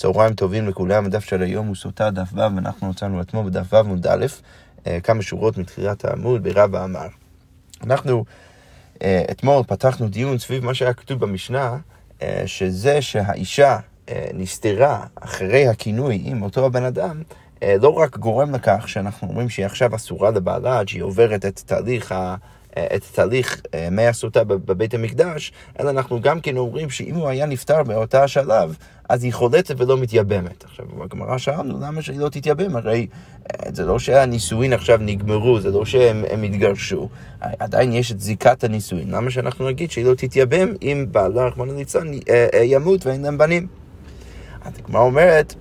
צהריים טובים לכולם, הדף של היום הוא סוטה דף ו', ואנחנו מצאנו אתמול בדף ו' עמוד א', אה, כמה שורות מתחילת העמוד ברבא אמר. אנחנו אה, אתמול פתחנו דיון סביב מה שהיה כתוב במשנה, אה, שזה שהאישה נסתרה אחרי הכינוי עם אותו הבן אדם, לא רק גורם לכך שאנחנו אומרים שהיא עכשיו אסורה לבעלה עד שהיא עוברת את תהליך ה... את תהליך מי הסוטה בבית המקדש, אלא אנחנו גם כן אומרים שאם הוא היה נפטר באותה השלב, אז היא חולצת ולא מתייבמת. עכשיו, בגמרא שאלנו, למה שהיא לא תתייבם? הרי אה, זה לא שהנישואין עכשיו נגמרו, זה לא שהם התגרשו, עדיין יש את זיקת הנישואין. למה שאנחנו נגיד שהיא לא תתייבם אם בעלה, רחמנא ליצלן, אה, אה, ימות ואין להם בנים? אז הגמרא אומרת,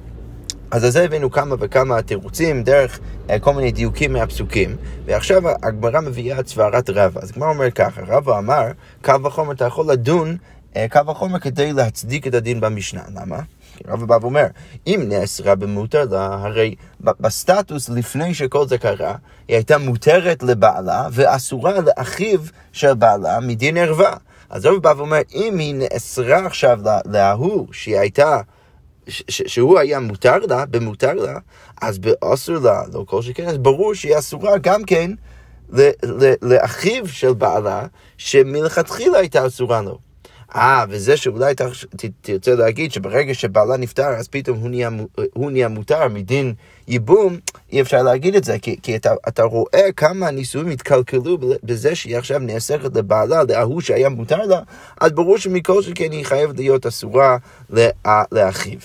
אז על זה הבאנו כמה וכמה תירוצים דרך כל מיני דיוקים מהפסוקים, ועכשיו הגמרא מביאה את סברת רבא. אז הגמרא אומרת ככה, רבא אמר, קל וחומר אתה יכול לדון אה, קו החומר כדי להצדיק את הדין במשנה. למה? כי רב בא ואומר, אם נאסרה במותר לה, הרי בסטטוס לפני שכל זה קרה, היא הייתה מותרת לבעלה ואסורה לאחיו של בעלה מדין ערווה. אז רב בא ואומר, אם היא נאסרה עכשיו להוא שהיא הייתה... שהוא היה מותר לה, במותר לה, אז באסור לה, לא כל שכן, אז ברור שהיא אסורה גם כן לאחיו של בעלה, שמלכתחילה הייתה אסורה לו. אה, וזה שאולי תרצה להגיד שברגע שבעלה נפטר, אז פתאום הוא נהיה, הוא נהיה מותר מדין ייבום, אי אפשר להגיד את זה, כי, כי אתה, אתה רואה כמה הנישואים התקלקלו בזה שהיא עכשיו נאסרת לבעלה, להוא שהיה מותר לה, אז ברור שמכל שכן היא חייבת להיות אסורה לאחיו.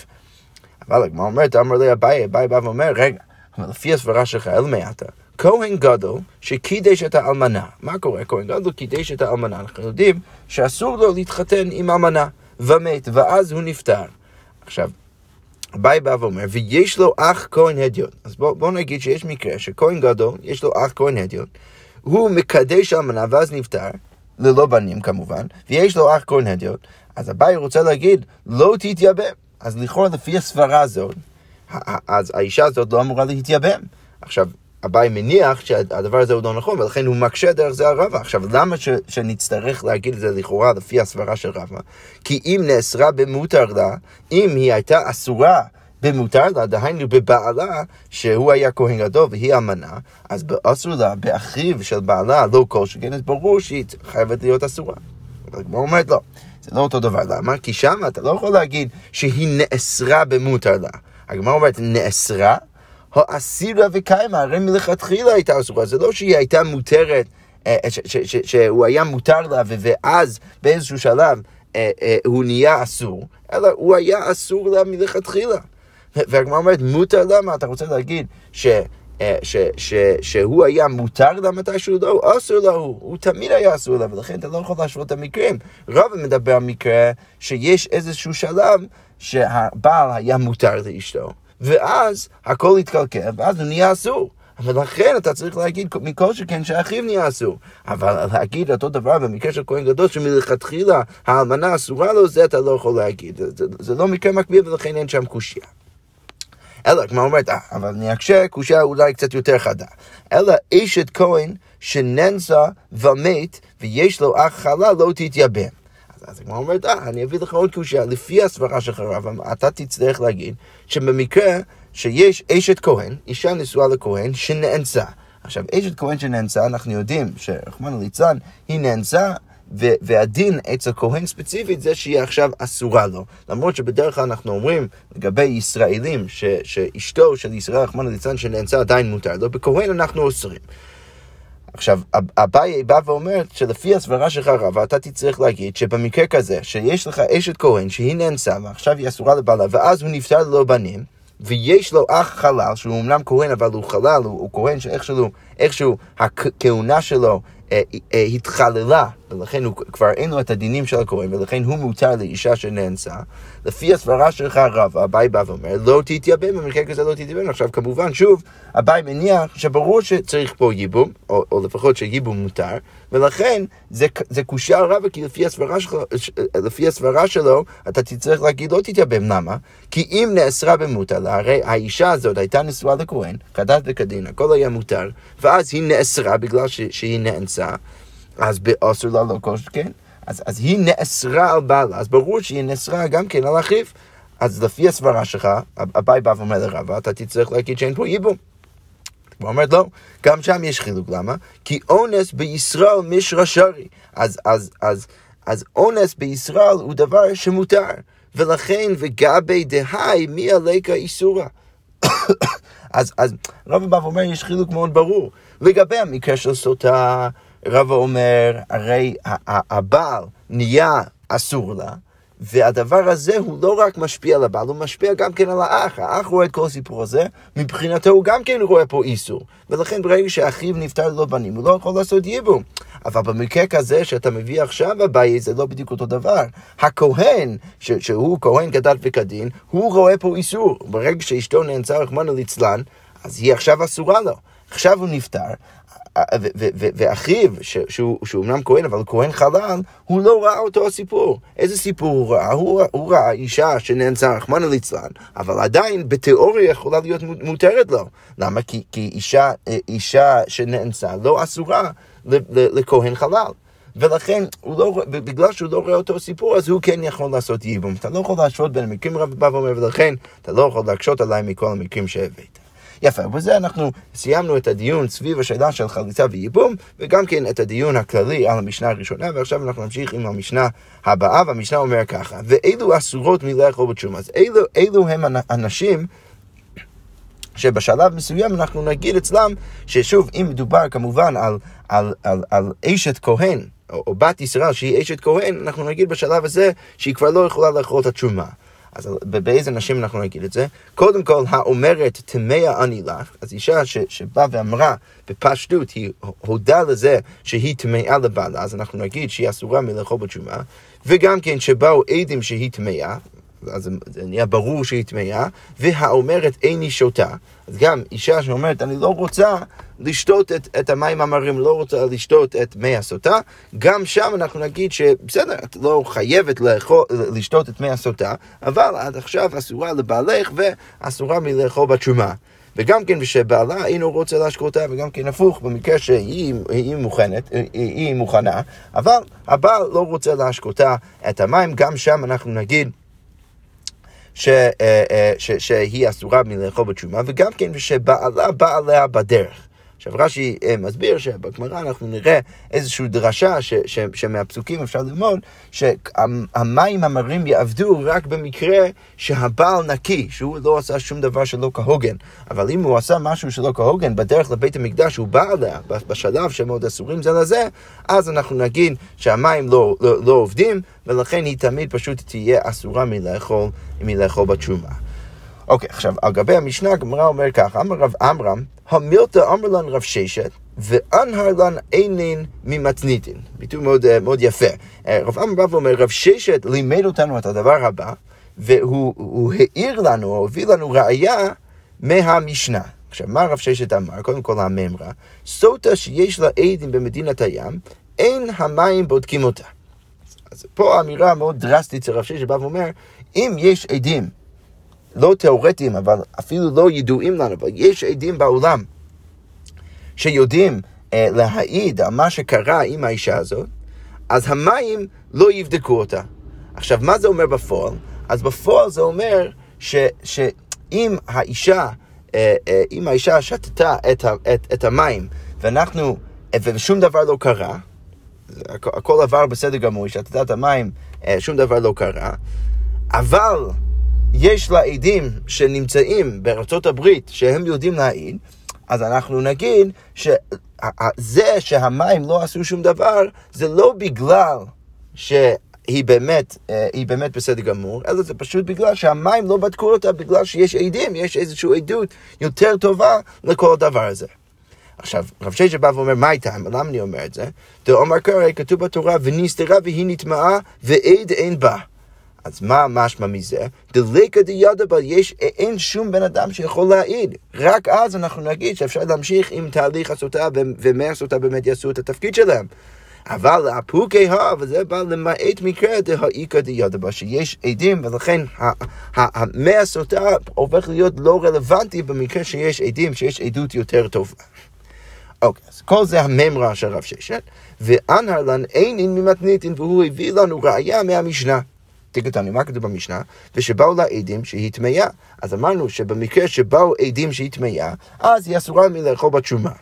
אבל הגמרא אומרת, אמר לי אביי, אביי בא ואומר, רגע, אבל לפי הסברה שלך, אל מי אתה? כהן גדול שקידש את האלמנה. מה קורה? כהן גדול קידש את האלמנה. אנחנו יודעים שאסור לו להתחתן עם אלמנה, ומת, ואז הוא נפטר. עכשיו, אביי בא ואומר, ויש לו אח כהן הדיון. אז בואו בוא נגיד שיש מקרה שכהן גדול, יש לו אח כהן הדיון, הוא מקדש אלמנה ואז נפטר, ללא בנים כמובן, ויש לו אח כהן הדיון, אז אביי רוצה להגיד, לא תתייבם. אז לכאורה לפי הסברה הזאת, אז האישה הזאת לא אמורה להתייבם. עכשיו, אביי מניח שהדבר הזה הוא לא נכון, ולכן הוא מקשה דרך זה על רבא. עכשיו, למה ש, שנצטרך להגיד את זה לכאורה לפי הסברה של רבא? כי אם נאסרה במותר לה, אם היא הייתה אסורה במותר לה, דהיינו בבעלה, שהוא היה כהן גדול והיא אמנה, אז באסור לה, באחיו של בעלה, לא כל שכן, אז ברור שהיא חייבת להיות אסורה. אבל הגמרא אומרת לא, זה לא אותו דבר. למה? כי שם אתה לא יכול להגיד שהיא נאסרה במותר לה. הגמרא אומרת נאסרה האסירה וקיימה, הרי מלכתחילה הייתה אסורה, זה לא שהיא הייתה מותרת, אה, שהוא היה מותר לה, ואז באיזשהו שלב אה, אה, הוא נהיה אסור, אלא הוא היה אסור לה מלכתחילה. והגמרא אומרת, מותר לה, מה אתה רוצה להגיד? ש... ש, ש, שהוא היה מותר לה מתישהו לא, אסור לה הוא, הוא תמיד היה אסור לה, ולכן אתה לא יכול להשוות את המקרים. רב מדבר על מקרה שיש איזשהו שלב שהבעל היה מותר לאשתו, ואז הכל התקלקל, ואז הוא נהיה אסור. אבל לכן אתה צריך להגיד מכל שכן שאחיו נהיה אסור. אבל להגיד אותו דבר במקרה של כהן גדול שמלכתחילה האלמנה אסורה לו, זה אתה לא יכול להגיד. זה, זה לא מקרה מקביל ולכן אין שם קושייה. אלא, כמו אומרת, אה, אבל אני אקשה, קושייה אולי קצת יותר חדה. אלא אשת כהן שננסה ומת ויש לו אח חלה לא תתייבם. אז הגמרא אומרת, אה, אני אביא לך עוד קושייה, לפי הסברה שלך רב, אתה תצטרך להגיד שבמקרה שיש אשת כהן, אישה נשואה לכהן, שנאנסה. עכשיו, אשת כהן שנאנסה, אנחנו יודעים שרחמנא ליצלן, היא נאנסה והדין אצל כהן ספציפית זה שהיא עכשיו אסורה לו. למרות שבדרך כלל אנחנו אומרים לגבי ישראלים ש, שאשתו של ישראל רחמנא ליצלן שנאנסה עדיין מותר לו, בכהן אנחנו אוסרים. עכשיו, אביי בא ואומר שלפי הסברה שלך רבה, אתה תצטרך להגיד שבמקרה כזה, שיש לך אשת כהן שהיא נאנסה ועכשיו היא אסורה לבעלה, ואז הוא נפטר ללא בנים, ויש לו אח חלל, שהוא אמנם כהן אבל הוא חלל, הוא, הוא כהן שאיכשהו איכשהו הכהונה שלו אה, אה, התחללה, ולכן הוא כבר אין לו את הדינים של הכהן, ולכן הוא מותר לאישה שנאנסה. לפי הסברה שלך רבה, אביי בא ואומר, לא תתייבם, במקרה כזה לא תתייבם. עכשיו, כמובן, שוב, אביי מניח שברור שצריך פה ייבום, או, או לפחות שייבום מותר, ולכן זה, זה קושייה רבה, כי לפי הסברה, שלו, לפי הסברה שלו, אתה תצטרך להגיד לא תתייבם. למה? כי אם נאסרה במותר, הרי האישה הזאת הייתה נשואה לכהן, כדת וכדין, הכל היה מותר, ואז היא נאסרה בגלל ש, שהיא נאנסה, אז באסור לה לא כל שכן. אז, אז היא נאסרה על בעלה, אז ברור שהיא נאסרה גם כן על אחיו. אז לפי הסברה שלך, אביי בא ואומר לרבה, אתה תצטרך להגיד שאין פה ייבום. הוא אומרת לא, גם שם יש חילוק, למה? כי אונס בישראל משרה שרי. אז, אז, אז, אז אונס בישראל הוא דבר שמותר, ולכן וגבי דהי מי עליקה איסורה. אז, אז רבא בא ואומר, יש חילוק מאוד ברור. לגבי המקרה של סוטה, רבא אומר, הרי הבעל נהיה אסור לה, והדבר הזה הוא לא רק משפיע על הבעל, הוא משפיע גם כן על האח. האח רואה את כל הסיפור הזה, מבחינתו הוא גם כן רואה פה איסור. ולכן ברגע שאחיו נפטר ללא בנים, הוא לא יכול לעשות ייבום. אבל במקרה כזה שאתה מביא עכשיו אביי, זה לא בדיוק אותו דבר. הכהן, ש- שהוא כהן כדת וכדין, הוא רואה פה איסור. ברגע שאשתו נאנסה רחמנא ליצלן, אז היא עכשיו אסורה לו. עכשיו הוא נפטר, ואחיו, שהוא, שהוא אמנם כהן, אבל כהן חלל, הוא לא ראה אותו הסיפור. איזה סיפור הוא ראה? הוא, הוא ראה אישה שנאנסה, רחמנא ליצלן, אבל עדיין בתיאוריה יכולה להיות מותרת לו. למה? כי, כי אישה, אישה שנאנסה לא אסורה לכהן חלל. ולכן, לא, בגלל שהוא לא רואה אותו סיפור, אז הוא כן יכול לעשות ייבום. אתה לא יכול להשוות בין המקרים, רב בא ואומר, ולכן אתה לא יכול להקשות עליי מכל המקרים שהבאת. יפה, ובזה אנחנו סיימנו את הדיון סביב השאלה של חליצה וייבום, וגם כן את הדיון הכללי על המשנה הראשונה, ועכשיו אנחנו נמשיך עם המשנה הבאה, והמשנה אומר ככה, ואילו אסורות מלאכול בתשומה. אז אילו, אילו הם הנשים שבשלב מסוים אנחנו נגיד אצלם, ששוב, אם מדובר כמובן על, על, על, על אשת כהן, או, או בת ישראל שהיא אשת כהן, אנחנו נגיד בשלב הזה שהיא כבר לא יכולה לאכול את התשומה. אז באיזה נשים אנחנו נגיד את זה? קודם כל, האומרת טמא אני לך, אז אישה ש, שבאה ואמרה בפשטות, היא הודה לזה שהיא טמאה לבעלה, אז אנחנו נגיד שהיא אסורה מלאכול בתשומה, וגם כן שבאו עדים שהיא טמאה, אז זה נהיה ברור שהיא טמאה, והאומרת איני שותה. אז גם אישה שאומרת, אני לא רוצה לשתות את, את המים המרים, לא רוצה לשתות את מי הסוטה, גם שם אנחנו נגיד שבסדר, את לא חייבת לאכול, לשתות את מי הסוטה, אבל עד עכשיו אסורה לבעלך ואסורה מלאכול בתשומה. וגם כן כשבעלה אינו רוצה להשקותה, וגם כן הפוך, במקרה שהיא היא מוכנת, היא, היא מוכנה, אבל הבעל לא רוצה להשקותה את המים, גם שם אנחנו נגיד ש, אה, אה, ש, שהיא אסורה מלאכול בתשומה, וגם כן שבעלה בא עליה בדרך. עכשיו רש"י אה, מסביר שבגמרא אנחנו נראה איזושהי דרשה ש, ש, שמהפסוקים אפשר ללמוד שהמים המרים יעבדו רק במקרה שהבעל נקי, שהוא לא עשה שום דבר שלא כהוגן. אבל אם הוא עשה משהו שלא כהוגן בדרך לבית המקדש, הוא בא עליה בשלב שהם עוד אסורים זה לזה, אז אנחנו נגיד שהמים לא, לא, לא עובדים, ולכן היא תמיד פשוט תהיה אסורה מלאכול, מלאכול בתשומה. אוקיי, עכשיו, על גבי המשנה, הגמרא אומר ככה, אמר רב עמרם, המילתא אמר לן רב ששת, ואנהר לן אינין ממתניתין. ביטוי מאוד, אה, מאוד יפה. אה, רב עמרם בא ואומר, רב ששת לימד אותנו את הדבר הבא, והוא העיר לנו, או הביא לנו ראייה מהמשנה. עכשיו, מה רב ששת אמר? קודם כל הממרה, סוטה שיש לה עדים במדינת הים, אין המים בודקים אותה. אז פה אמירה מאוד דרסטית של רב ששת בא ואומר, אם יש עדים לא תיאורטיים, אבל אפילו לא ידועים לנו, אבל יש עדים בעולם שיודעים אה, להעיד על מה שקרה עם האישה הזאת, אז המים לא יבדקו אותה. עכשיו, מה זה אומר בפועל? אז בפועל זה אומר שאם האישה, אה, אה, אם האישה שתתה את, את, את המים, ואנחנו, אה, ושום דבר לא קרה, הכל עבר בסדר גמור, שתתה את המים, אה, שום דבר לא קרה, אבל יש לה עדים שנמצאים בארצות הברית שהם יודעים להעיד, אז אנחנו נגיד שזה שהמים לא עשו שום דבר, זה לא בגלל שהיא באמת, אה, היא באמת בסדר גמור, אלא זה פשוט בגלל שהמים לא בדקו אותה, בגלל שיש עדים, יש איזושהי עדות יותר טובה לכל הדבר הזה. עכשיו, רב ששת בא ואומר, מה איתה? למה אני אומר את זה? דאמר קרא, כתוב בתורה, ונסתרה והיא נטמעה, ועד אין בה. אז מה משמע מזה? דליקא דיודא בה, יש, אין שום בן אדם שיכול להעיד. רק אז אנחנו נגיד שאפשר להמשיך עם תהליך הסוטה, ומי הסוטה באמת יעשו את התפקיד שלהם. אבל הפוקי ה, וזה בא למעט מקרה דהאיכא דיודא בה, שיש עדים, ולכן המי הסוטה הופך להיות לא רלוונטי במקרה שיש עדים, שיש עדות יותר טובה. אוקיי, אז כל זה הממרה של רב ששת, ואנהר לן אין אין ממתניתין, והוא הביא לנו ראייה מהמשנה. תקטני, מה כתוב במשנה? ושבאו לה עדים שהיא טמאה. אז אמרנו שבמקרה שבאו עדים שהיא טמאה, אז היא אסורה מלאכול בתשומה.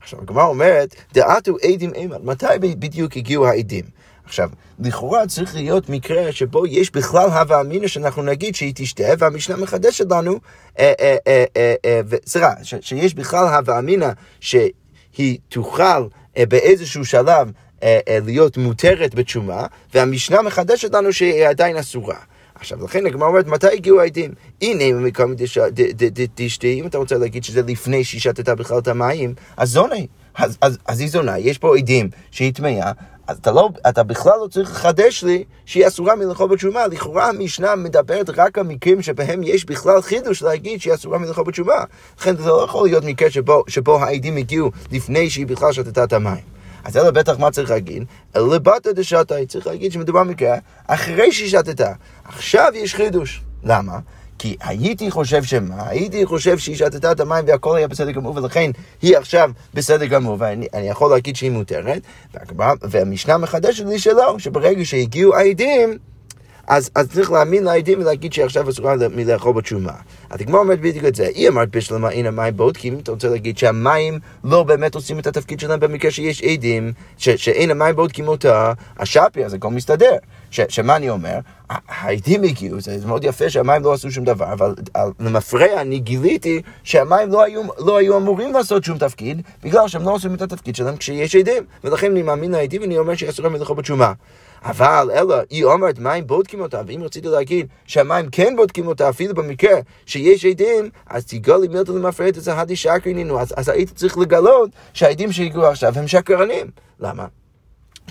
עכשיו, הגמרא אומרת, דעתו עדים אימת, מתי בדיוק הגיעו העדים? עכשיו, לכאורה צריך להיות מקרה שבו יש בכלל הווה אמינא שאנחנו נגיד שהיא תשתה, והמשנה מחדשת לנו, אה, אה, אה, סליחה, שיש בכלל הווה אמינא שהיא תוכל באיזשהו שלב להיות מותרת בתשומה, והמשנה מחדשת לנו שהיא עדיין אסורה. עכשיו, לכן הגמרא אומרת, מתי הגיעו העדים? הנה, מקום דשתי, אם אתה רוצה להגיד שזה לפני שהיא שתתה בכלל את המים, אז זונה. אז, אז, אז היא זונה, יש פה עדים שהיא טמאה, אז אתה, לא, אתה בכלל לא צריך לחדש לי שהיא אסורה מלאכול בתשומה. לכאורה המשנה מדברת רק על מקרים שבהם יש בכלל חידוש להגיד שהיא אסורה מלאכול בתשומה. לכן זה לא יכול להיות מקרה שבו, שבו העדים הגיעו לפני שהיא בכלל שתתה את המים. אז אלא בטח מה צריך להגיד? אלא בתא דשתה, צריך להגיד שמדובר במקרה אחרי שהיא שתתה. עכשיו יש חידוש. למה? כי הייתי חושב שמה? הייתי חושב שהיא שתתה את המים והכל היה בסדר גמור, ולכן היא עכשיו בסדר גמור, ואני יכול להגיד שהיא מותרת, והמשנה מחדשת לי שלא, שברגע שהגיעו העדים, אז, אז צריך להאמין לעדים ולהגיד שעכשיו אסורה מלאכול בתשומה. אז הגמרא אומרת בדיוק את זה. היא אמרת בשלמה אין המים בודקים, אתה רוצה להגיד שהמים לא באמת עושים את התפקיד שלהם במקרה שיש עדים, ש, שאין המים בודקים אותה, השאפי, אז הכל מסתדר. ש, שמה אני אומר? העדים הגיעו, זה מאוד יפה שהמים לא עשו שום דבר, אבל למפרע אני גיליתי שהמים לא היו, לא היו אמורים לעשות שום תפקיד, בגלל שהם לא עושים את התפקיד שלהם כשיש עדים. ולכן אני מאמין לעדים ואני אומר שאסור להם לאכול בתשומה. אבל אלא, היא אומרת מים בודקים אותה, ואם רציתי להגיד שהמים כן בודקים אותה, אפילו במקרה שיש עדים, אז תגלי מילתא למפרט את זה הדי שקרנינו, אז, אז היית צריך לגלות שהעדים שהגיעו עכשיו הם שקרנים. למה?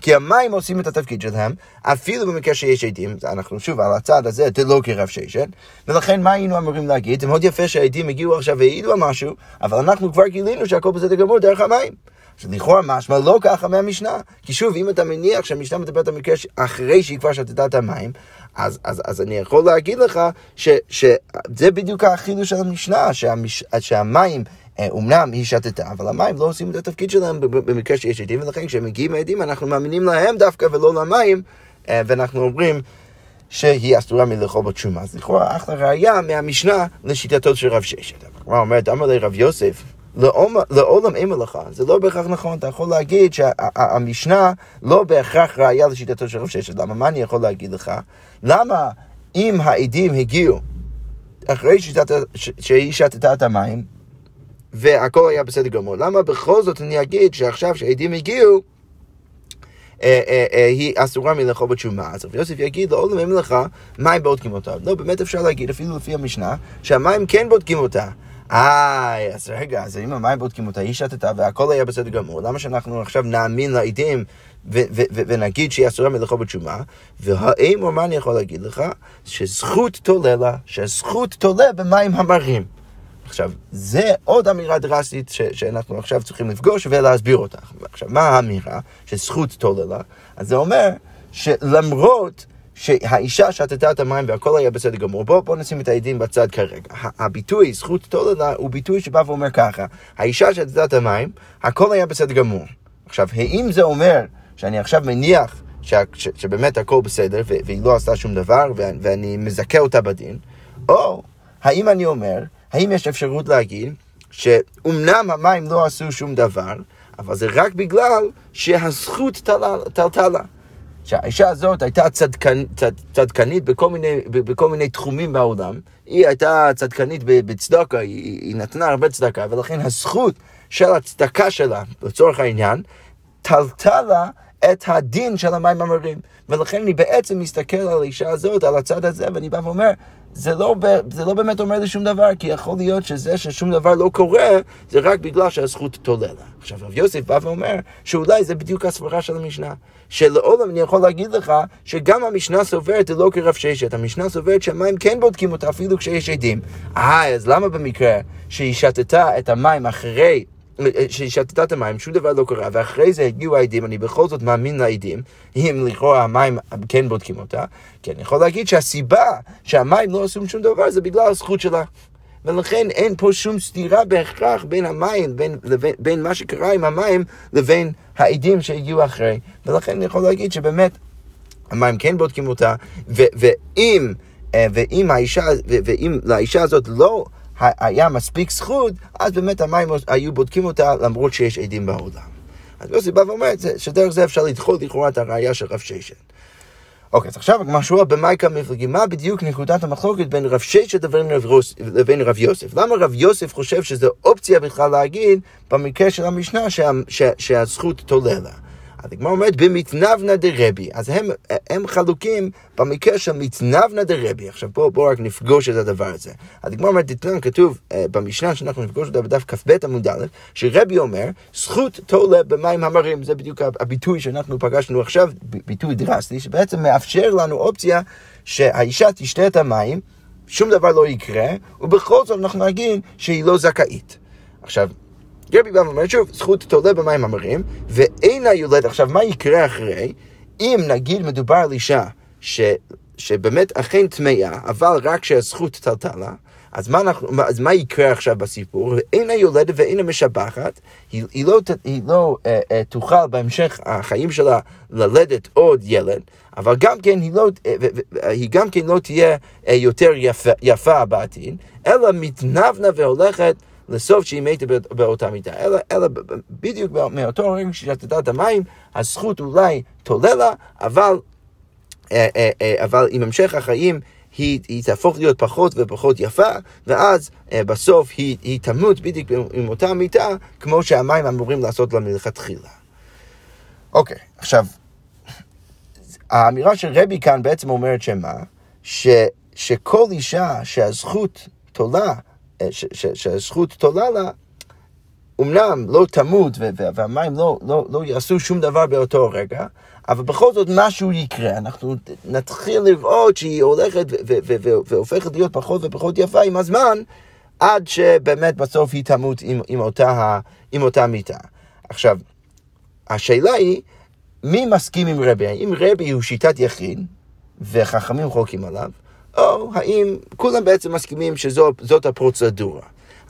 כי המים עושים את התפקיד שלהם, אפילו במקרה שיש עדים, אנחנו שוב על הצד הזה, זה לא כרב ששת, ולכן מה היינו אמורים להגיד? זה מאוד יפה שהעדים הגיעו עכשיו והעידו על משהו, אבל אנחנו כבר גילינו שהכל בסדר גמור דרך המים. שלכאורה משמע לא ככה מהמשנה. כי שוב, אם אתה מניח שהמשנה מדברת על מקרה אחרי שהיא כבר שתתה את המים, אז, אז, אז אני יכול להגיד לך ש, שזה בדיוק החידוש של המשנה, שהמש, שהמים... אומנם היא שתתה, אבל המים לא עושים את התפקיד שלהם במקרה שיש עדים, ולכן כשהם מגיעים העדים אנחנו מאמינים להם דווקא ולא למים, אה, ואנחנו אומרים שהיא אסורה מלאכול בתשומה. אז לכאורה אחלה ראייה מהמשנה לשיטתו של רב ששת. הגמרא אומרת, אמר לי רב יוסף, לעולם אין מלאכה. זה לא בהכרח נכון, אתה יכול להגיד שהמשנה לא בהכרח ראייה לשיטתו של רב ששת. למה? מה אני יכול להגיד לך? למה אם העדים הגיעו אחרי שהיא שתתה את המים, והכל היה בסדר גמור. למה בכל זאת אני אגיד שעכשיו שהעדים הגיעו, אה, אה, אה, היא אסורה מלאכול בתשומה. אז רבי יוסף יגיד, לעולם אין לך מים בודקים אותה. לא, באמת אפשר להגיד, אפילו לפי המשנה, שהמים כן בודקים אותה. איי, אז רגע, אז אם המים בודקים אותה, היא שתתה והכל היה בסדר גמור, למה שאנחנו עכשיו נאמין לעדים ונגיד שהיא אסורה מלאכול בתשומה? והאם, או מה אני יכול להגיד לך? שזכות תולה לה, שזכות תולה במים המרים. עכשיו, זה עוד אמירה דרסטית שאנחנו עכשיו צריכים לפגוש ולהסביר אותה. עכשיו, מה האמירה? שזכות תולה לה? אז זה אומר שלמרות שהאישה שתתה את המים והכל היה בסדר גמור. בואו בוא נשים את העדים בצד כרגע. הביטוי זכות תולדה הוא ביטוי שבא ואומר ככה, האישה שתתה את המים, הכל היה בסדר גמור. עכשיו, האם זה אומר שאני עכשיו מניח ש, ש, שבאמת הכל בסדר והיא לא עשתה שום דבר ואני מזכה אותה בדין, או האם אני אומר, האם יש אפשרות להגיד שאומנם המים לא עשו שום דבר, אבל זה רק בגלל שהזכות תלתה לה. שהאישה הזאת הייתה צדקנ, צד, צדקנית בכל מיני, בכל מיני תחומים בעולם. היא הייתה צדקנית בצדקה, היא, היא נתנה הרבה צדקה, ולכן הזכות של הצדקה שלה, לצורך העניין, תלתה לה את הדין של המים המרים. ולכן אני בעצם מסתכל על האישה הזאת, על הצד הזה, ואני בא ואומר, זה לא, זה לא באמת אומר לי שום דבר, כי יכול להיות שזה ששום דבר לא קורה, זה רק בגלל שהזכות תולה לה. עכשיו, רב יוסף בא ואומר שאולי זה בדיוק הסברה של המשנה. שלעולם אני יכול להגיד לך שגם המשנה סוברת לא כרב ששת, המשנה סוברת שהמים כן בודקים אותה אפילו כשיש עדים. אה, אז למה במקרה שהיא שתתה את המים אחרי שהיא שתתה את המים, שום דבר לא קרה, ואחרי זה הגיעו העדים, אני בכל זאת מאמין לעדים, אם לכאורה המים כן בודקים אותה, כי אני יכול להגיד שהסיבה שהמים לא עשו שום דבר זה בגלל הזכות שלה. ולכן אין פה שום סתירה בהכרח בין המים, בין, לבין, בין מה שקרה עם המים לבין העדים שהגיעו אחרי. ולכן אני יכול להגיד שבאמת המים כן בודקים אותה, ו- ואם, אה, ואם האישה, ו- ואם לאישה הזאת לא היה מספיק זכות, אז באמת המים היו בודקים אותה למרות שיש עדים בעולם. אז יוסי בא ואומר שדרך זה אפשר לדחות לכאורה את הראייה של רב ששת. אוקיי, אז עכשיו הגמרא שואל במאיקה מפלגים, מה בדיוק נקודת המחלוקת בין רב ששת לבין רב יוסף? למה רב יוסף חושב שזו אופציה בכלל להגיד במקרה של המשנה שה, שה, שהזכות תולה לה? אז הגמרא אומרת במתנבנה דרבי, אז הם, הם חלוקים במקרה של מתנבנה דרבי. עכשיו בואו בוא רק נפגוש את הדבר הזה. אז הגמרא אומרת, תתנן, כתוב uh, במשנה שאנחנו נפגוש אותה בדף כ"ב עמוד א', שרבי אומר, זכות תולה במים המרים, זה בדיוק הביטוי שאנחנו פגשנו עכשיו, ביטוי דרסטי, שבעצם מאפשר לנו אופציה שהאישה תשתה את המים, שום דבר לא יקרה, ובכל זאת אנחנו נגיד שהיא לא זכאית. עכשיו, רבי בא ואומר שוב, זכות תולה במים המרים, ואינה יולדת. עכשיו, מה יקרה אחרי? אם נגיד מדובר על אישה ש, שבאמת אכן טמאה, אבל רק שהזכות טלטה לה, אז מה, אנחנו, אז מה יקרה עכשיו בסיפור? אינה יולדת ואינה משבחת, היא, היא לא, היא לא אה, אה, תוכל בהמשך החיים שלה ללדת עוד ילד, אבל גם כן היא, לא, אה, היא גם כן לא תהיה אה, יותר יפה, יפה בעתיד, אלא מתנבנה והולכת לסוף שהיא מתה באותה מיטה, אלא, אלא בדיוק מאותו רגע ששתתה את המים, הזכות אולי תולה לה, אבל, אה, אה, אה, אבל עם המשך החיים היא, היא תהפוך להיות פחות ופחות יפה, ואז בסוף היא, היא תמות בדיוק עם אותה מיטה, כמו שהמים אמורים לעשות לה מלכתחילה. אוקיי, עכשיו, האמירה של רבי כאן בעצם אומרת שמה? ש, שכל אישה שהזכות תולה שהזכות תולה לה, אמנם לא תמות והמים לא, לא, לא יעשו שום דבר באותו רגע, אבל בכל זאת משהו יקרה. אנחנו נתחיל לראות שהיא הולכת והופכת להיות פחות ופחות יפה עם הזמן, עד שבאמת בסוף היא תמות עם, עם, אותה, עם אותה מיטה. עכשיו, השאלה היא, מי מסכים עם רבי? האם רבי הוא שיטת יחיד, וחכמים חולקים עליו, או האם כולם בעצם מסכימים שזאת הפרוצדורה.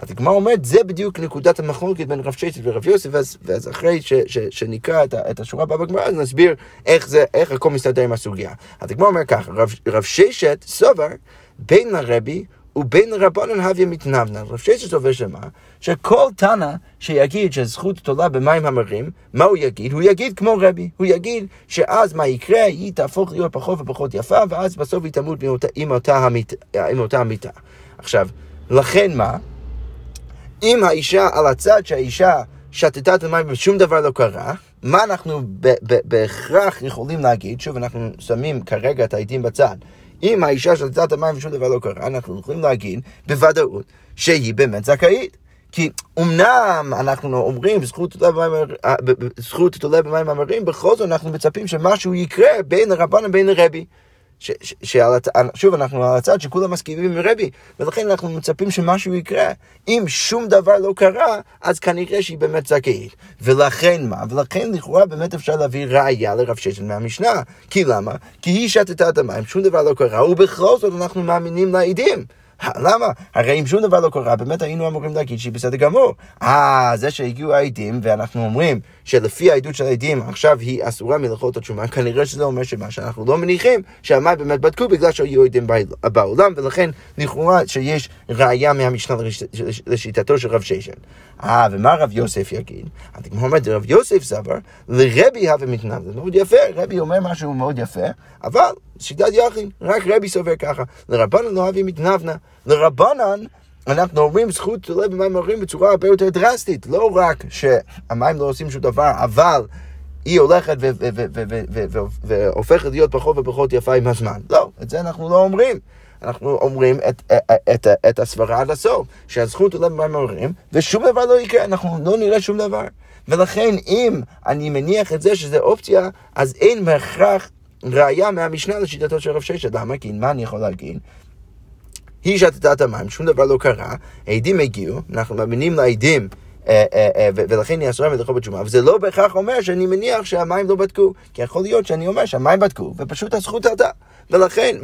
אז הגמרא אומרת, זה בדיוק נקודת המחלוקת בין רב ששת ורב יוסף, ואז, ואז אחרי ש, ש, שנקרא את, את השורה הבאה בגמרא, אז נסביר איך, זה, איך הכל מסתדר עם הסוגיה. אז הגמרא אומר ככה, רב, רב ששת סובר בין לרבי ובין רבנן הוויה מתנבנה. רב ששת סובר שמה? שכל תנא שיגיד שזכות תולה במים המרים, מה הוא יגיד? הוא יגיד כמו רבי. הוא יגיד שאז מה יקרה? היא תהפוך להיות פחות ופחות יפה, ואז בסוף היא תמות עם אותה, המית, עם אותה המיטה. עכשיו, לכן מה? אם האישה על הצד שהאישה שתתה את המים ושום דבר לא קרה, מה אנחנו בהכרח יכולים להגיד? שוב, אנחנו שמים כרגע את העדים בצד. אם האישה שתתה את המים ושום דבר לא קרה, אנחנו יכולים להגיד בוודאות שהיא באמת זכאית. כי אמנם אנחנו אומרים זכות תולה במים המרים, בכל זאת אנחנו מצפים שמשהו יקרה בין הרבן לבין הרבי. ש, ש, שעל, שוב, אנחנו על הצד שכולם מסכימים עם רבי, ולכן אנחנו מצפים שמשהו יקרה. אם שום דבר לא קרה, אז כנראה שהיא באמת זכאית. ולכן מה? ולכן לכאורה באמת אפשר להביא ראייה לרב ששת מהמשנה. כי למה? כי היא שתתה את המים, שום דבר לא קרה, ובכל זאת אנחנו מאמינים לעדים. למה? הרי אם שום דבר לא קרה, באמת היינו אמורים להגיד שהיא בסדר גמור. אה, זה שהגיעו העדים, ואנחנו אומרים שלפי העדות של העדים עכשיו היא אסורה מלאכול את התשומה, כנראה שזה אומר שמה שאנחנו לא מניחים, שהמים באמת בדקו בגלל שהיו עדים בעולם, ולכן לכאורה שיש ראייה מהמשנה לשיטתו של רב ששן. אה, ומה רב יוסף יגיד? אז כמו אומרת, רב יוסף סבר, לרבי הווה מתנב. זה מאוד יפה, רבי אומר משהו מאוד יפה, אבל שיטת יחין, רק רבי סובר ככה. לרבנן לא הווה מתנבנה. לרבנן אנחנו אומרים זכות תולה במים מרים בצורה הרבה יותר דרסטית. לא רק שהמים לא עושים שום דבר, אבל היא הולכת והופכת להיות פחות ופחות יפה עם הזמן. לא, את זה אנחנו לא אומרים. אנחנו אומרים את, את, את, את הסברה עד הסוף, שהזכות עולה במים מרים, ושום דבר לא יקרה, אנחנו לא נראה שום דבר. ולכן אם אני מניח את זה שזה אופציה, אז אין בהכרח ראייה מהמשנה לשיטתו של רב ששת. למה? כי מה אני יכול להגיד? היא שתתה את המים, שום דבר לא קרה, העדים הגיעו, אנחנו מאמינים לעדים. אה, אה, אה, ולכן היא אסורה מלאכול בתשומה, וזה לא בהכרח אומר שאני מניח שהמים לא בדקו, כי יכול להיות שאני אומר שהמים בדקו, ופשוט הזכות עלתה. ולכן,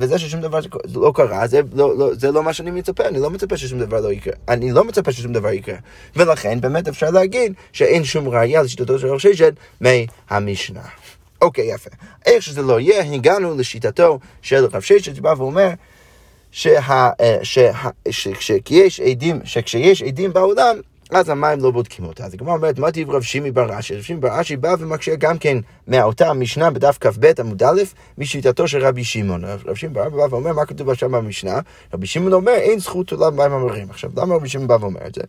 וזה ששום דבר לא קרה, זה לא, לא, זה לא מה שאני מצפה, אני לא מצפה ששום דבר לא יקרה. אני לא מצפה ששום דבר יקרה. ולכן באמת אפשר להגיד שאין שום ראייה לשיטתו של ראש ששת מהמשנה. אוקיי, יפה. איך שזה לא יהיה, הגענו לשיטתו של רב ששת, שבא ואומר שה, שה, ש, ש, שיש עדים, שכשיש עדים בעולם, אז המים לא בודקים אותה. אז הגמרא אומרת, מה טיב רב שימי בר אשי? רב שימי בר אשי בא ומקשה גם כן מאותה המשנה בדף כ"ב עמוד א', משיטתו של רבי שמעון. רב שימי בר אשי בא ואומר, מה כתוב עכשיו במשנה? רבי שמעון אומר, אין זכות תולה במים המרים. עכשיו, למה רבי שמעון בא ואומר את זה?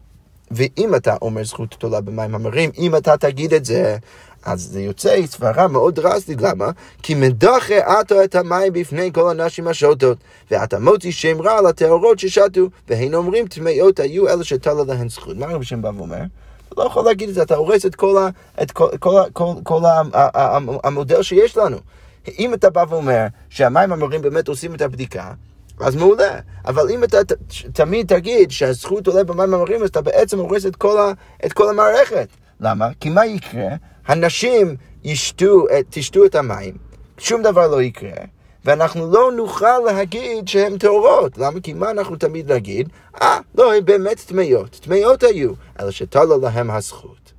ואם אתה אומר זכות תולה במים המרים, אם אתה תגיד את זה, אז זה יוצא סברה מאוד דרסטית, למה? כי מדחה עטו את המים בפני כל הנשים השותות, ואתה מוציא שם רע על הטהורות ששתו, והן אומרים טמאות היו אלה שתלה להן זכות. מה רבי שם בא ואומר? אתה לא יכול להגיד את זה, אתה הורס את כל, ה, את כל, כל, כל, כל ה, המודל שיש לנו. אם אתה בא ואומר שהמים המרים באמת עושים את הבדיקה, אז מעולה. אבל אם אתה תמיד תגיד שהזכות עולה במים המרים, אז אתה בעצם הורס את כל, ה, את כל המערכת. למה? כי מה יקרה? הנשים ישתו, תשתו את המים, שום דבר לא יקרה, ואנחנו לא נוכל להגיד שהן טהורות. למה? כי מה אנחנו תמיד נגיד? אה, לא, הן באמת טמאות. טמאות היו, אלא שתלה להם הזכות.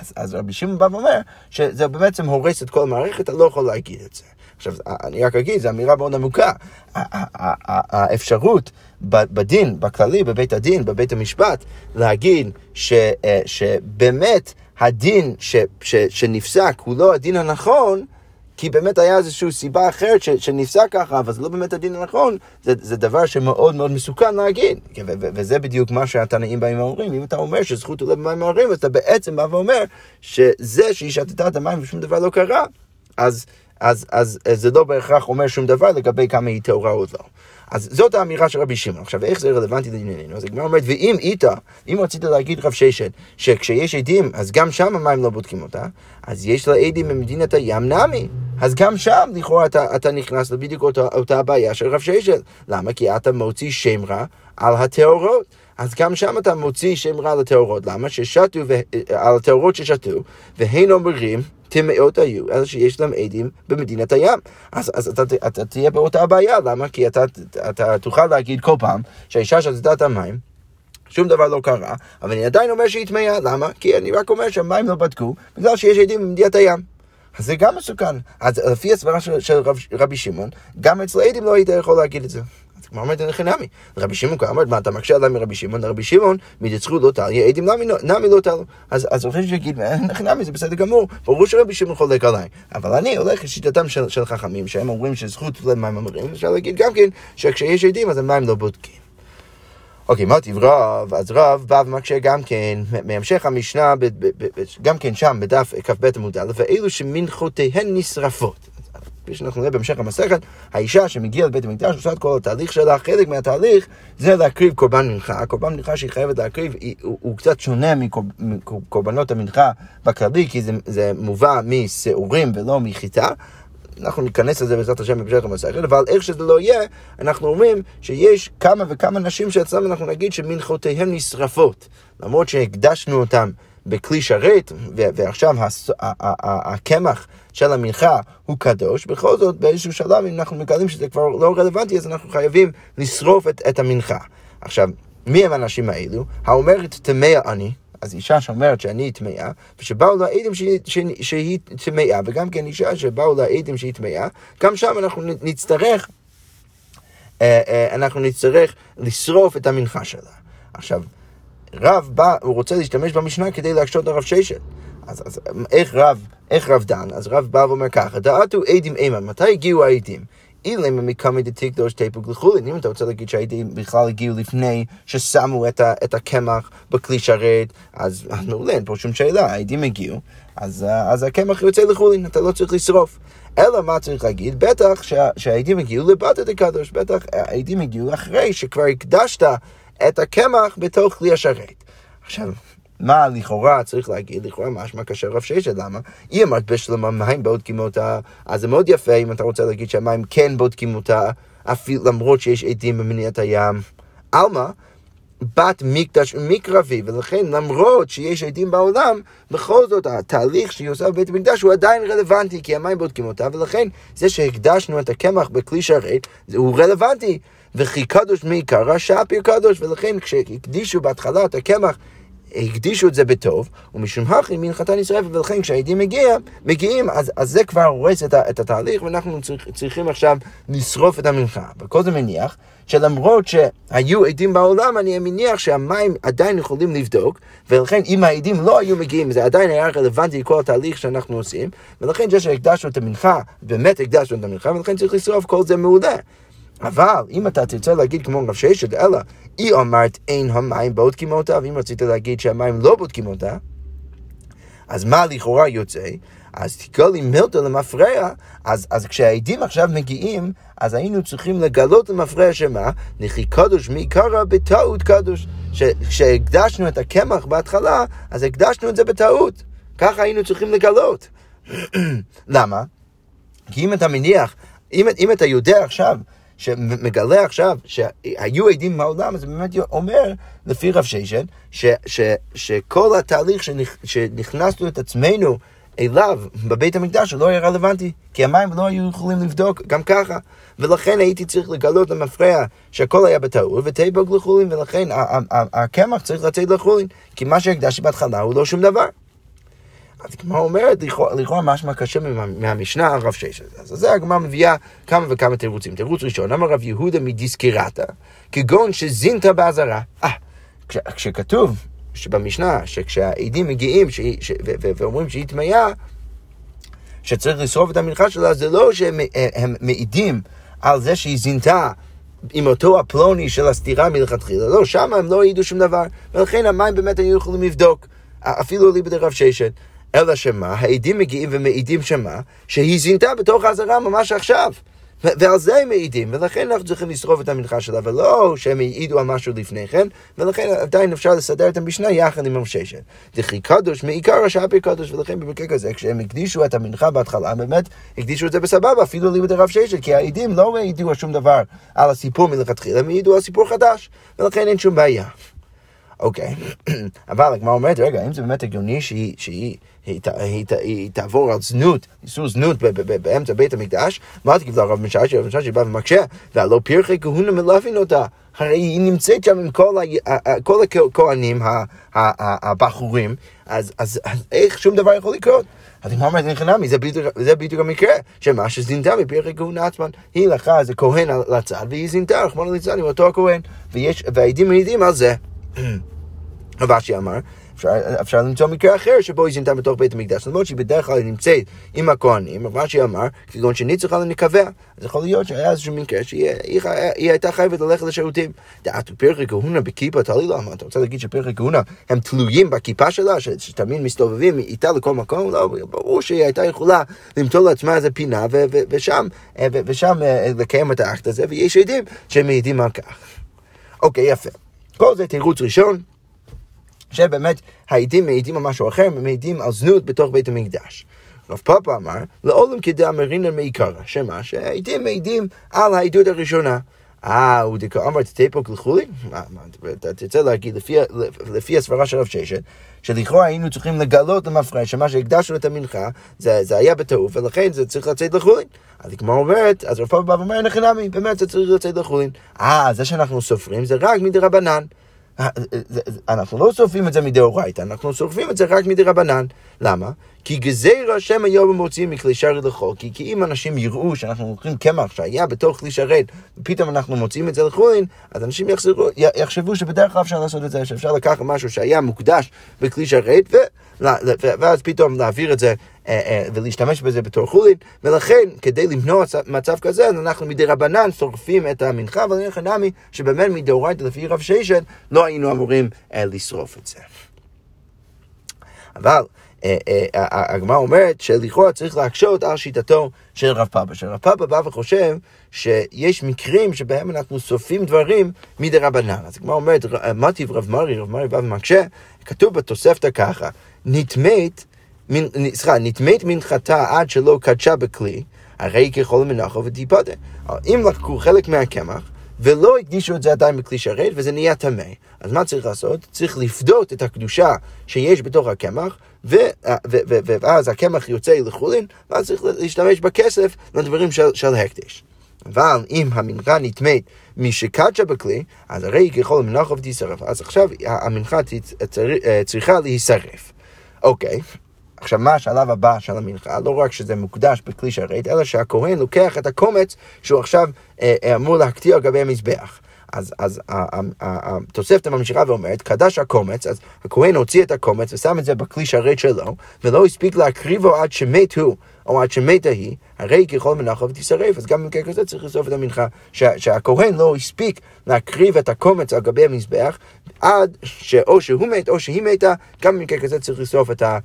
אז, אז רבי שמעון בא ואומר שזה בעצם הורס את כל המערכת, אתה לא יכול להגיד את זה. עכשיו, אני רק אגיד, זו אמירה מאוד עמוקה. האפשרות בדין, בכללי, בבית הדין, בבית המשפט, להגיד ש, אה, שבאמת הדין ש, ש, שנפסק הוא לא הדין הנכון, כי באמת היה איזושהי סיבה אחרת ש, שנפסק ככה, אבל זה לא באמת הדין הנכון, זה, זה דבר שמאוד מאוד מסוכן להגיד. ו, ו, וזה בדיוק מה שהתנאים באים ואומרים. אם אתה אומר שזכות עולה במים מערים, אז אתה בעצם בא ואומר שזה שהיא שתתה את המים ושום דבר לא קרה, אז... אז, אז, אז זה לא בהכרח אומר שום דבר לגבי כמה היא טהורה או לא. אז זאת האמירה של רבי שמעון. עכשיו, איך זה רלוונטי לענייננו? אז הגמרא אומרת, ואם איתה, אם רצית להגיד רב ששת, שכשיש עדים, אז גם שם המים לא בודקים אותה, אז יש לה עדים ממדינת הים נמי. אז גם שם, לכאורה, אתה, אתה נכנס לבדיוק אותה, אותה הבעיה של רב ששת. למה? כי אתה מוציא שם רע על הטהורות. אז גם שם אתה מוציא שם רע על הטהורות. למה? ששתו, ו... על הטהורות ששתו, והן אומרים טמאות היו, אלא שיש להם עדים במדינת הים. אז, אז אתה, אתה, אתה תהיה באותה הבעיה, למה? כי אתה, אתה, תוכל להגיד כל פעם שהאישה שתתה את המים, שום דבר לא קרה, אבל אני עדיין אומר שהיא טמאה, למה? כי אני רק אומר שהמים לא בדקו, בגלל שיש עדים במדינת הים. אז זה גם מסוכן. אז לפי הסברה של, של רב, רבי שמעון, גם אצל עדים לא היית יכול להגיד את זה. אומרת אין חינמי. רבי שמעון כבר אמר, מה אתה מקשה עליי מרבי שמעון? רבי שמעון, מדצחו לא תליה, עדים נמי לא תלו. אז רבי שמעון יגיד, אין חינמי, זה בסדר גמור, ברור שרבי שמעון חולק עליי. אבל אני הולך לשיטתם של חכמים, שהם אומרים שזכות למים אמרים, אפשר להגיד גם כן, שכשיש עדים אז המים לא בודקים. אוקיי, מוטיב רב, אז רב בא ומקשה גם כן, מהמשך המשנה, גם כן שם, בדף כ"ב עמוד א', ואלו שמנחותיהן נשרפות. כפי שאנחנו נראה בהמשך המסכת, האישה שמגיעה לבית המקדש עושה את כל התהליך שלה, חלק מהתהליך זה להקריב קורבן מנחה. הקורבן מנחה שהיא חייבת להקריב הוא, הוא קצת שונה מקורבנות המנחה בכללי, כי זה, זה מובא משעורים ולא מחיטה. אנחנו ניכנס לזה בעזרת השם בהמשך המסכת, אבל איך שזה לא יהיה, אנחנו אומרים שיש כמה וכמה נשים שאצלם אנחנו נגיד שמנחותיהן נשרפות, למרות שהקדשנו אותן בכלי שרת, ועכשיו הקמח של המנחה הוא קדוש, בכל זאת באיזשהו שלב אם אנחנו מגלים שזה כבר לא רלוונטי, אז אנחנו חייבים לשרוף את, את המנחה. עכשיו, מי הם האנשים האלו? האומרת טמא אני, אז אישה שאומרת שאני טמאה, ושבאו לה עדים שהיא טמאה, וגם כן אישה שבאו לה עדים שהיא טמאה, גם שם אנחנו נצטרך, אה, אה, אנחנו נצטרך לשרוף את המנחה שלה. עכשיו, רב בא, הוא רוצה להשתמש במשנה כדי להקשות לרב ששת. אז, אז איך רב, איך רב דן? אז רב בא ואומר ככה, דעתו עדים אימה, מתי הגיעו העדים? אילם מקמא דתקדוש תפוק לחולין. אם אתה רוצה להגיד שהעדים בכלל הגיעו לפני ששמו את, ה, את הקמח בכלי שרת, אז מעולה, אין פה שום שאלה, העדים הגיעו, אז, אז הקמח יוצא לחולין, אתה לא צריך לשרוף. אלא מה צריך להגיד? בטח שה, שהעדים הגיעו לבתת הקדוש, בטח העדים הגיעו אחרי שכבר הקדשת את הקמח בתוך כלי השרת. עכשיו, מה לכאורה צריך להגיד? לכאורה משמע כאשר רב ששת, למה? היא אמרת בשלמה מים בודקים אותה, אז זה מאוד יפה אם אתה רוצה להגיד שהמים כן בודקים אותה, אפילו למרות שיש עדים במניעת הים. עלמא, בת מקדש ומקרבי, ולכן למרות שיש עדים בעולם, בכל זאת התהליך שהיא עושה בבית המקדש הוא עדיין רלוונטי, כי המים בודקים אותה, ולכן זה שהקדשנו את הקמח בכלי שרת, הוא רלוונטי. וכי קדוש מי קרא שפיר קדוש, ולכן כשהקדישו בהתחלה את הקמח הקדישו את זה בטוב, ומשום הכי מנחתה נשרפת, ולכן כשהעדים מגיע, מגיעים, אז, אז זה כבר הורס את, את התהליך, ואנחנו צריכ, צריכים עכשיו לשרוף את המנחה. וכל זה מניח שלמרות שהיו עדים בעולם, אני מניח שהמים עדיין יכולים לבדוק, ולכן אם העדים לא היו מגיעים, זה עדיין היה רלוונטי לכל התהליך שאנחנו עושים, ולכן זה שהקדשנו את המנחה, באמת הקדשנו את המנחה, ולכן צריך לשרוף כל זה מעולה. אבל אם אתה תרצה להגיד כמו רב ששת, אלא היא אמרת אין המים בודקים אותה, ואם רצית להגיד שהמים לא בודקים אותה, אז מה לכאורה יוצא? אז תגלי מילתא למפרע, אז, אז כשהעדים עכשיו מגיעים, אז היינו צריכים לגלות למפרע שמה? נכי קדוש מי קרא בטעות קדוש. כשהקדשנו את הקמח בהתחלה, אז הקדשנו את זה בטעות. ככה היינו צריכים לגלות. למה? כי אם אתה מניח, אם, אם אתה יודע עכשיו שמגלה עכשיו שהיו עדים מהעולם, זה באמת אומר, לפי רב ששן, ש, ש, שכל התהליך שנכ, שנכנסנו את עצמנו אליו בבית המקדש לא היה רלוונטי, כי המים לא היו יכולים לבדוק גם ככה. ולכן הייתי צריך לגלות למפרע שהכל היה בטעות, ותיבוג לחולין, ולכן הקמח צריך לצאת לחולין, כי מה שהקדשתי בהתחלה הוא לא שום דבר. אז הגמרא אומרת, לכאורה משמע קשה מהמשנה הרב ששת. אז זה הגמרא מביאה כמה וכמה תירוצים. תירוץ ראשון, אמר רב יהודה מדיסקירתא, כגון שזינתא באזהרה. אה, כשכתוב שבמשנה, שכשהעדים מגיעים ש, ש, ו, ו, ואומרים שהיא טמאה, שצריך לשרוף את המנחה שלה, זה לא שהם מעידים על זה שהיא זינתה עם אותו הפלוני של הסתירה מלכתחילה. לא, שם הם לא העידו שום דבר, ולכן המים באמת היו יכולים לבדוק, אפילו ליבא דרב ששת. אלא שמה, העדים מגיעים ומעידים שמה, שהיא זינתה בתוך האזהרה ממש עכשיו. ועל זה הם מעידים, ולכן אנחנו צריכים לשרוף את המנחה שלה, ולא שהם העידו על משהו לפני כן, ולכן עדיין אפשר לסדר את המשנה יחד עם המששת. דכי קדוש מעיקר השאפי קדוש, ולכן במקרה כזה, כשהם הקדישו את המנחה בהתחלה, באמת הקדישו את זה בסבבה, אפילו לימוד הרב ששת, כי העדים לא העידו על שום דבר על הסיפור מלכתחילה, הם העידו על סיפור חדש, ולכן אין שום בעיה. אוקיי, אבל הגמרא אומרת, רגע, אם זה באמת הגיוני שהיא, שהיא היא, היא, היא תעבור על זנות, איסור זנות באמצע בית המקדש, מה תגיד לרב מששי? רב מששי בא ומקשה, והלא פרחי כהונה מלווין אותה. הרי היא נמצאת שם עם כל, הכהנים הבחורים, אז, אז, אז איך שום דבר יכול לקרות? אז הגמרא אומרת, חינמי, זה בדיוק המקרה, שמה שזינתה מפרחי כהונה עצמן, היא לקחה איזה כהן לצד, והיא זינתה, רחמנא ליצלן, עם אותו הכהן, והעדים מעידים על זה. רבשי אמר, אפשר, אפשר למצוא מקרה אחר שבו היא זינתה בתוך בית המקדש, למרות שהיא בדרך כלל נמצאת עם הכהנים, אבל רש"י אמר, כגון שניצחה לנקבע, אז יכול להיות שהיה איזשהו מקרה שהיא היא, היא הייתה חייבת ללכת לשירותים. דעתו פרחי כהונה בכיפה, תלי לו, אתה רוצה להגיד שפרחי כהונה הם תלויים בכיפה שלה, שתמיד מסתובבים איתה לכל מקום? לא, ברור שהיא הייתה יכולה למצוא לעצמה איזה פינה, ו- ו- ושם, ו- ושם אה, לקיים את האקט הזה, ויש עדים שהם מעידים על כך. אוקיי, יפה. כל זה תירוץ ראשון. שבאמת העדים מעידים על משהו אחר, הם מעידים על זנות בתוך בית המקדש. רב פאפה אמר, לעולם כדי אמרינא מעיקרא, שמה? שהעדים מעידים על העדות הראשונה. אה, הוא דקה אמר תתפוק לחולי? אתה תרצה להגיד לפי הסברה של רב ששת, שלכאורה היינו צריכים לגלות למפרש שמה שהקדשנו את המנחה, זה, היה בטעות, ולכן זה צריך לצאת לחולין. אז כמו אומרת, אז רב פאפה בא ואומר, נכי נמי, באמת זה צריך לצאת לחולין. אה, זה שאנחנו סופרים זה רק מדי רבנן. אה, אה, אנחנו לא שורפים את זה מדאורייתא, אנחנו שורפים את זה רק מדרבנן. למה? כי גזיר השם היום מוציאים מכלי שרת לחול. כי, כי אם אנשים יראו שאנחנו לוקחים קמח שהיה בתוך כלי שרת, ופתאום אנחנו מוציאים את זה לחולין, אז אנשים יחזרו, יחשבו שבדרך כלל אפשר לעשות את זה, שאפשר לקחת משהו שהיה מוקדש בכלי שרת, ו, ואז פתאום להעביר את זה אה, אה, ולהשתמש בזה בתור חולין, ולכן כדי למנוע מצב כזה, אנחנו מדי רבנן שורפים את המנחה, אבל אין חנמי שבאמת מדאורייתא לפי רב ששת לא היינו אמורים אה, לשרוף את זה. אבל הגמרא אומרת שלכאורה צריך להקשות על שיטתו של רב פאפה. שרב פאפה בא וחושב שיש מקרים שבהם אנחנו שורפים דברים מדי רבנן. אז הגמרא אומרת, מה טיב רב מרי? רב מרי בא ומקשה, כתוב בתוספתא ככה, נטמאת סליחה, נטמאת מנחתה עד שלא קדשה בכלי, הרי ככל מנחו ותיפדה. אם לקחו חלק מהקמח, ולא הקדישו את זה עדיין בכלי שרת, וזה נהיה טמא. אז מה צריך לעשות? צריך לפדות את הקדושה שיש בתוך הקמח, ואז הקמח יוצא לחולין, ואז צריך להשתמש בכסף לדברים של, של הקדש. אבל אם המנחה נטמאת משקדשה בכלי, אז הרי ככל המנחה ותישרף. אז עכשיו המנחה צריכה להישרף. אוקיי, עכשיו, מה השלב הבא של המנחה? לא רק שזה מוקדש בכלי שרת, אלא שהכהן לוקח את הקומץ שהוא עכשיו אה, אה אמור להקטיר על גבי המזבח. אז, אז התוספת ממשיכה ואומרת, קדש הקומץ, אז הכהן הוציא את הקומץ ושם את זה בכלי שרת שלו, ולא הספיק להקריבו עד שמת הוא, או עד שמתה היא, הרי ככל מנחה ותשרף, אז גם במקרה כזה צריך לסוף את המנחה, שה, שהכהן לא הספיק להקריב את הקומץ על גבי המזבח, עד שאו שהוא מת או שהיא מתה, גם במקרה כזה צריך לסוף את ה...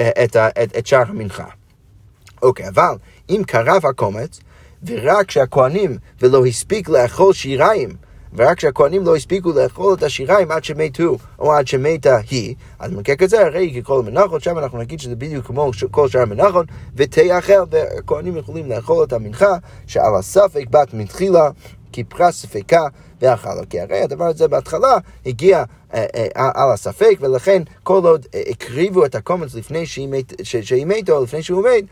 את, את, את שאר המנחה. אוקיי, אבל אם קרב הקומץ, ורק שהכהנים ולא הספיק לאכול שיריים, ורק שהכהנים לא הספיקו לאכול את השיריים עד שמתו, או עד שמתה היא, אז במקרה כזה הרי ככל המנחות, שם אנחנו נגיד שזה בדיוק כמו כל שאר המנחות, ותאכל, והכהנים יכולים לאכול את המנחה, שעל הספק בת מתחילה, כפרה ספקה ואכלה. כי הרי הדבר הזה בהתחלה הגיע אה, אה, על הספק, ולכן כל עוד אה, הקריבו את הקומץ לפני שהיא מתה או לפני שהוא מת,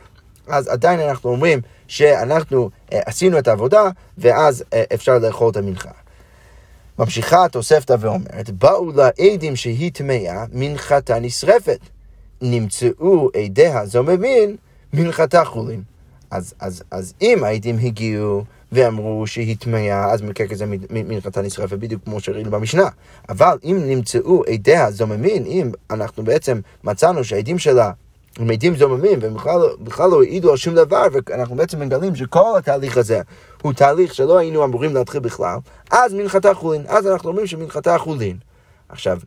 אז עדיין אנחנו אומרים שאנחנו עשינו את העבודה, ואז אפשר לאכול את המנחה. ממשיכה התוספתא ואומרת, באו לה עדים שהיא טמאה, מנחתה נשרפת. נמצאו עדיה זוממים, מנחתה חולין. אז, אז, אז אם העדים הגיעו ואמרו שהיא טמאה, אז במקרה כזה מנחתה נשרפת, בדיוק כמו שראינו במשנה. אבל אם נמצאו עדיה זוממים, אם אנחנו בעצם מצאנו שהעדים שלה הם עדים זוממים, והם בכלל, בכלל לא העידו על שום דבר, ואנחנו בעצם מגלים שכל התהליך הזה הוא תהליך שלא היינו אמורים להתחיל בכלל, אז מנחתה חולין. אז אנחנו אומרים שמנחתה חולין. עכשיו,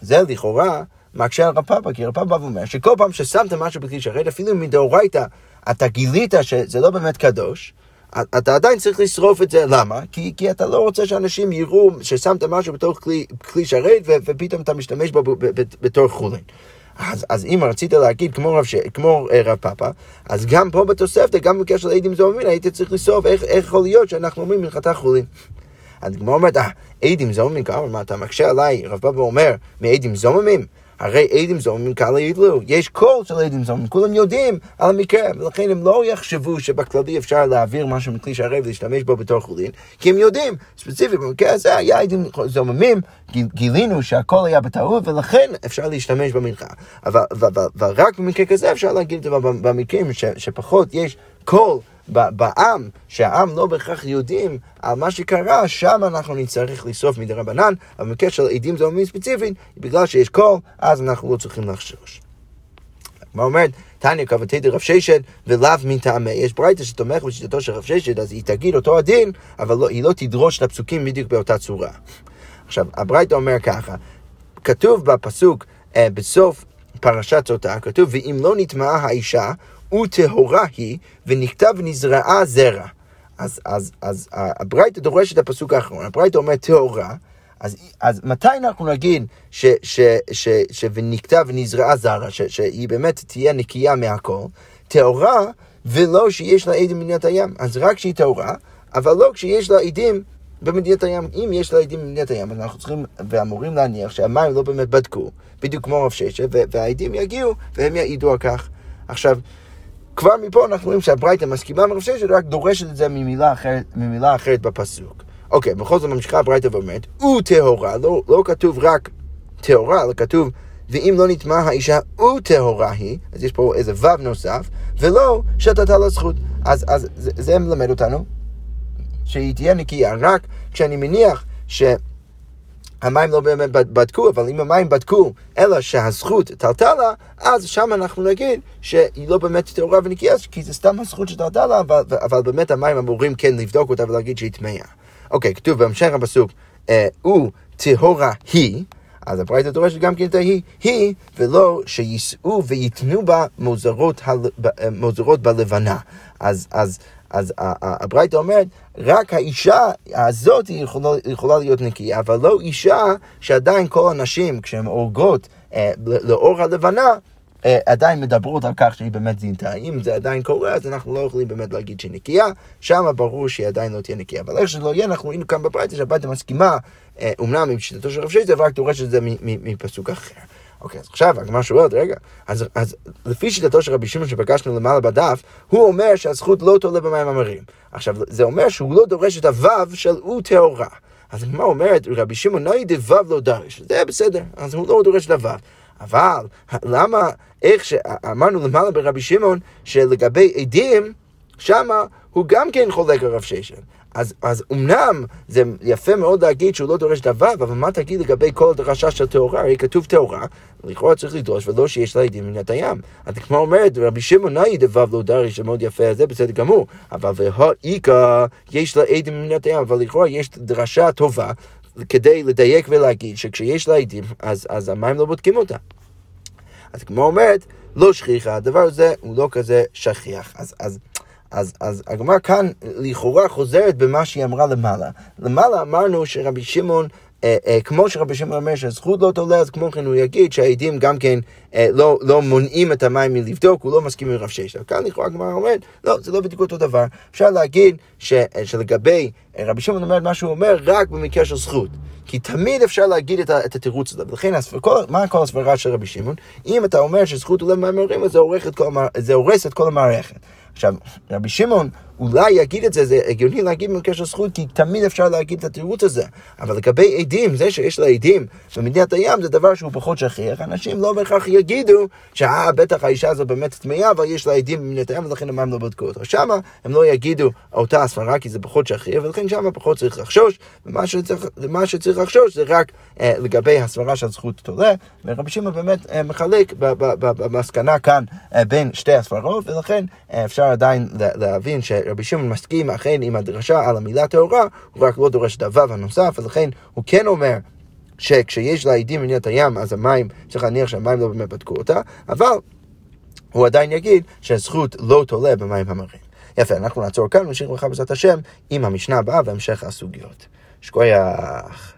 זה לכאורה מקשה על רב פאפה, כי רב פאפה אומר שכל פעם ששמת משהו בכלי שרת, אפילו מדאורייתא, אתה גילית שזה לא באמת קדוש, אתה עדיין צריך לשרוף את זה, למה? כי, כי אתה לא רוצה שאנשים יראו ששמת משהו בתוך כלי, כלי שרת ופתאום אתה משתמש בו בתור חולין. אז, אז אם רצית להגיד כמו רב, ש... כמו אה, רב פאפה, אז גם פה בתוספתא, גם בקשר לעדים זוממים, הייתי צריך לסוף איך, איך יכול להיות שאנחנו אומרים מלכתה חולין. אז הגמרא אומרת, אה, עדים זוממים, כמה, מה אתה מקשה עליי? רב פאפה אומר, מעדים זוממים? הרי עדים זוממים קל ידלו, יש קול של עדים זוממים, כולם יודעים על המקרה, ולכן הם לא יחשבו שבכללי אפשר להעביר משהו מכלי שהרי ולהשתמש בו בתור חולין, כי הם יודעים, ספציפית במקרה הזה היה עדים זוממים, גילינו שהכל היה בטעות, ולכן אפשר להשתמש במנחה. אבל, ורק במקרה כזה אפשר להגיד את זה במקרים שפחות יש קול. בעם, שהעם לא בהכרח יודעים על מה שקרה, שם אנחנו נצטרך לשרוף מדרבנן, אבל במקרה של עדים זוממים ספציפיים, בגלל שיש קול, אז אנחנו לא צריכים לחשוש. מה אומרת? תניא כוותיה דרב ששת ולאו מטעמיה. יש ברייתא שתומך בשיטתו של רב ששת, אז היא תגיד אותו הדין, אבל לא, היא לא תדרוש את הפסוקים בדיוק באותה צורה. עכשיו, הברייתא אומר ככה, כתוב בפסוק אה, בסוף פרשת סוטה, כתוב, ואם לא נטמעה האישה, וטהורה היא, ונכתב ונזרעה זרע. אז, אז, אז הברייתא דורש את הפסוק האחרון, הברייתא אומר טהורה, אז, אז מתי אנחנו נגיד ש, ש, ש, ש, ונכתב ונזרעה זרע, ש, שהיא באמת תהיה נקייה מהכל? טהורה, ולא שיש לה עדים במדינת הים. אז רק שהיא טהורה, אבל לא כשיש לה עדים במדינת הים. אם יש לה עדים במדינת הים, אז אנחנו צריכים ואמורים להניח שהמים לא באמת בדקו, בדיוק כמו רב ששת, והעדים יגיעו והם יעידו על כך. עכשיו, כבר מפה אנחנו רואים שהברייתא מסכימה עם רב ששת, רק דורשת את זה ממילה אחרת, ממילה אחרת בפסוק. אוקיי, בכל זאת ממשיכה הברייתא ואומרת, וטהורה, לא, לא כתוב רק טהורה, אלא כתוב, ואם לא נטמע האישה וטהורה היא, אז יש פה איזה וו נוסף, ולא שתתה לה זכות. אז, אז זה, זה מלמד אותנו שהיא תהיה נקייה, רק כשאני מניח ש... המים לא באמת בדקו, אבל אם המים בדקו, אלא שהזכות טלטה לה, אז שם אנחנו נגיד שהיא לא באמת טהורה ונקייה, כי זה סתם הזכות שטלטה לה, אבל, אבל באמת המים אמורים כן לבדוק אותה ולהגיד שהיא טמאה. אוקיי, כתוב בהמשך הפסוק, אה, הוא טהורה היא, אז הברייתא דורשת גם כן את ההיא, היא, ולא שיישאו ויתנו בה מוזרות, ה, אה, מוזרות בלבנה. אז, אז אז הברייתא אומרת, רק האישה הזאת יכולה, יכולה להיות נקייה, אבל לא אישה שעדיין כל הנשים, כשהן הורגות אה, לאור הלבנה, אה, עדיין מדברות על כך שהיא באמת זינתה. אם זה עדיין קורה, אז אנחנו לא יכולים באמת להגיד שהיא נקייה, שם ברור שהיא עדיין לא תהיה נקייה. אבל איך שלא יהיה, אנחנו ראינו כאן בברייתא שהברייתא מסכימה, אה, אומנם עם שיטתו של רב שייזר, ורק דורש את זה מפסוק אחר. אוקיי, אז עכשיו הגמרא שואלת, רגע, אז, אז לפי שיטתו של רבי שמעון שפגשנו למעלה בדף, הוא אומר שהזכות לא תולה במים המרים. עכשיו, זה אומר שהוא לא דורש את הוו של הוא טהורה. אז הגמרא אומרת, רבי שמעון נאי דוו לא דרש, זה בסדר, אז הוא לא דורש את הוו. אבל למה, איך שאמרנו למעלה ברבי שמעון, שלגבי עדים, שמה הוא גם כן חולק על רב ששן. אז, אז אמנם זה יפה מאוד להגיד שהוא לא דורש דבר, אבל מה תגיד לגבי כל דרשה של טהורה? הרי כתוב טהורה, לכאורה צריך לדרוש, ולא שיש לה עדים מנת הים. אז כמו אומרת, רבי שמעון נאי דבב לא דריש, זה מאוד יפה, זה בסדר גמור. אבל והאיכא יש לה עדים מנת הים, אבל לכאורה יש דרשה טובה כדי לדייק ולהגיד שכשיש לה עדים, אז, אז המים לא בודקים אותה. אז כמו אומרת, לא שכיחה, הדבר הזה הוא לא כזה שכיח. אז, אז אז, אז הגמרא כאן לכאורה חוזרת במה שהיא אמרה למעלה. למעלה אמרנו שרבי שמעון אה, אה, כמו שרבי שמעון אומר שהזכות לא תולה, אז כמו כן הוא יגיד שהעדים גם כן אה, לא, לא מונעים את המים מלבדוק, הוא לא מסכים עם רב ששת. כאן לכאורה הגמרא אומרת, לא, זה לא בדיוק אותו דבר. אפשר להגיד ש, שלגבי, רבי שמעון אומר מה שהוא אומר רק במקרה של זכות. כי תמיד אפשר להגיד את, את התירוץ הזה. ולכן, כל, מה כל הסברה של רבי שמעון? אם אתה אומר שזכות עולה מים אז זה הורס את כל המערכת. עכשיו, רבי שמעון אולי יגיד את זה, זה הגיוני להגיד במקרה של זכות, כי תמיד אפשר להגיד את התירוץ הזה. אבל לגבי עדים, זה שיש לה עדים במדינת הים זה דבר שהוא פחות שכיח. אנשים לא בהכרח יגידו שאה, בטח האישה הזו באמת טמאה, אבל יש לה עדים במדינת הים ולכן המים לא בדקו אותו. שמה הם לא יגידו אותה הסברה, כי זה פחות שכיח, ולכן שמה פחות צריך לחשוש, ומה שצריך, שצריך לחשוש זה רק אה, לגבי הסברה של זכות תולה, ורבי שמעון באמת אה, מחלק במסקנה כאן אה, בין שתי הסברות, ולכן אה, אפשר עדיין להבין ש... רבי שמעון מסכים אכן עם הדרשה על המילה טהורה, הוא רק לא דורש את הוו הנוסף, ולכן הוא כן אומר שכשיש לה עדים מניעת הים, אז המים, צריך להניח שהמים לא באמת בדקו אותה, אבל הוא עדיין יגיד שהזכות לא תולה במים המרים. יפה, אנחנו נעצור כאן ונמשיך לך בעזרת השם עם המשנה הבאה והמשך הסוגיות. שקוייך.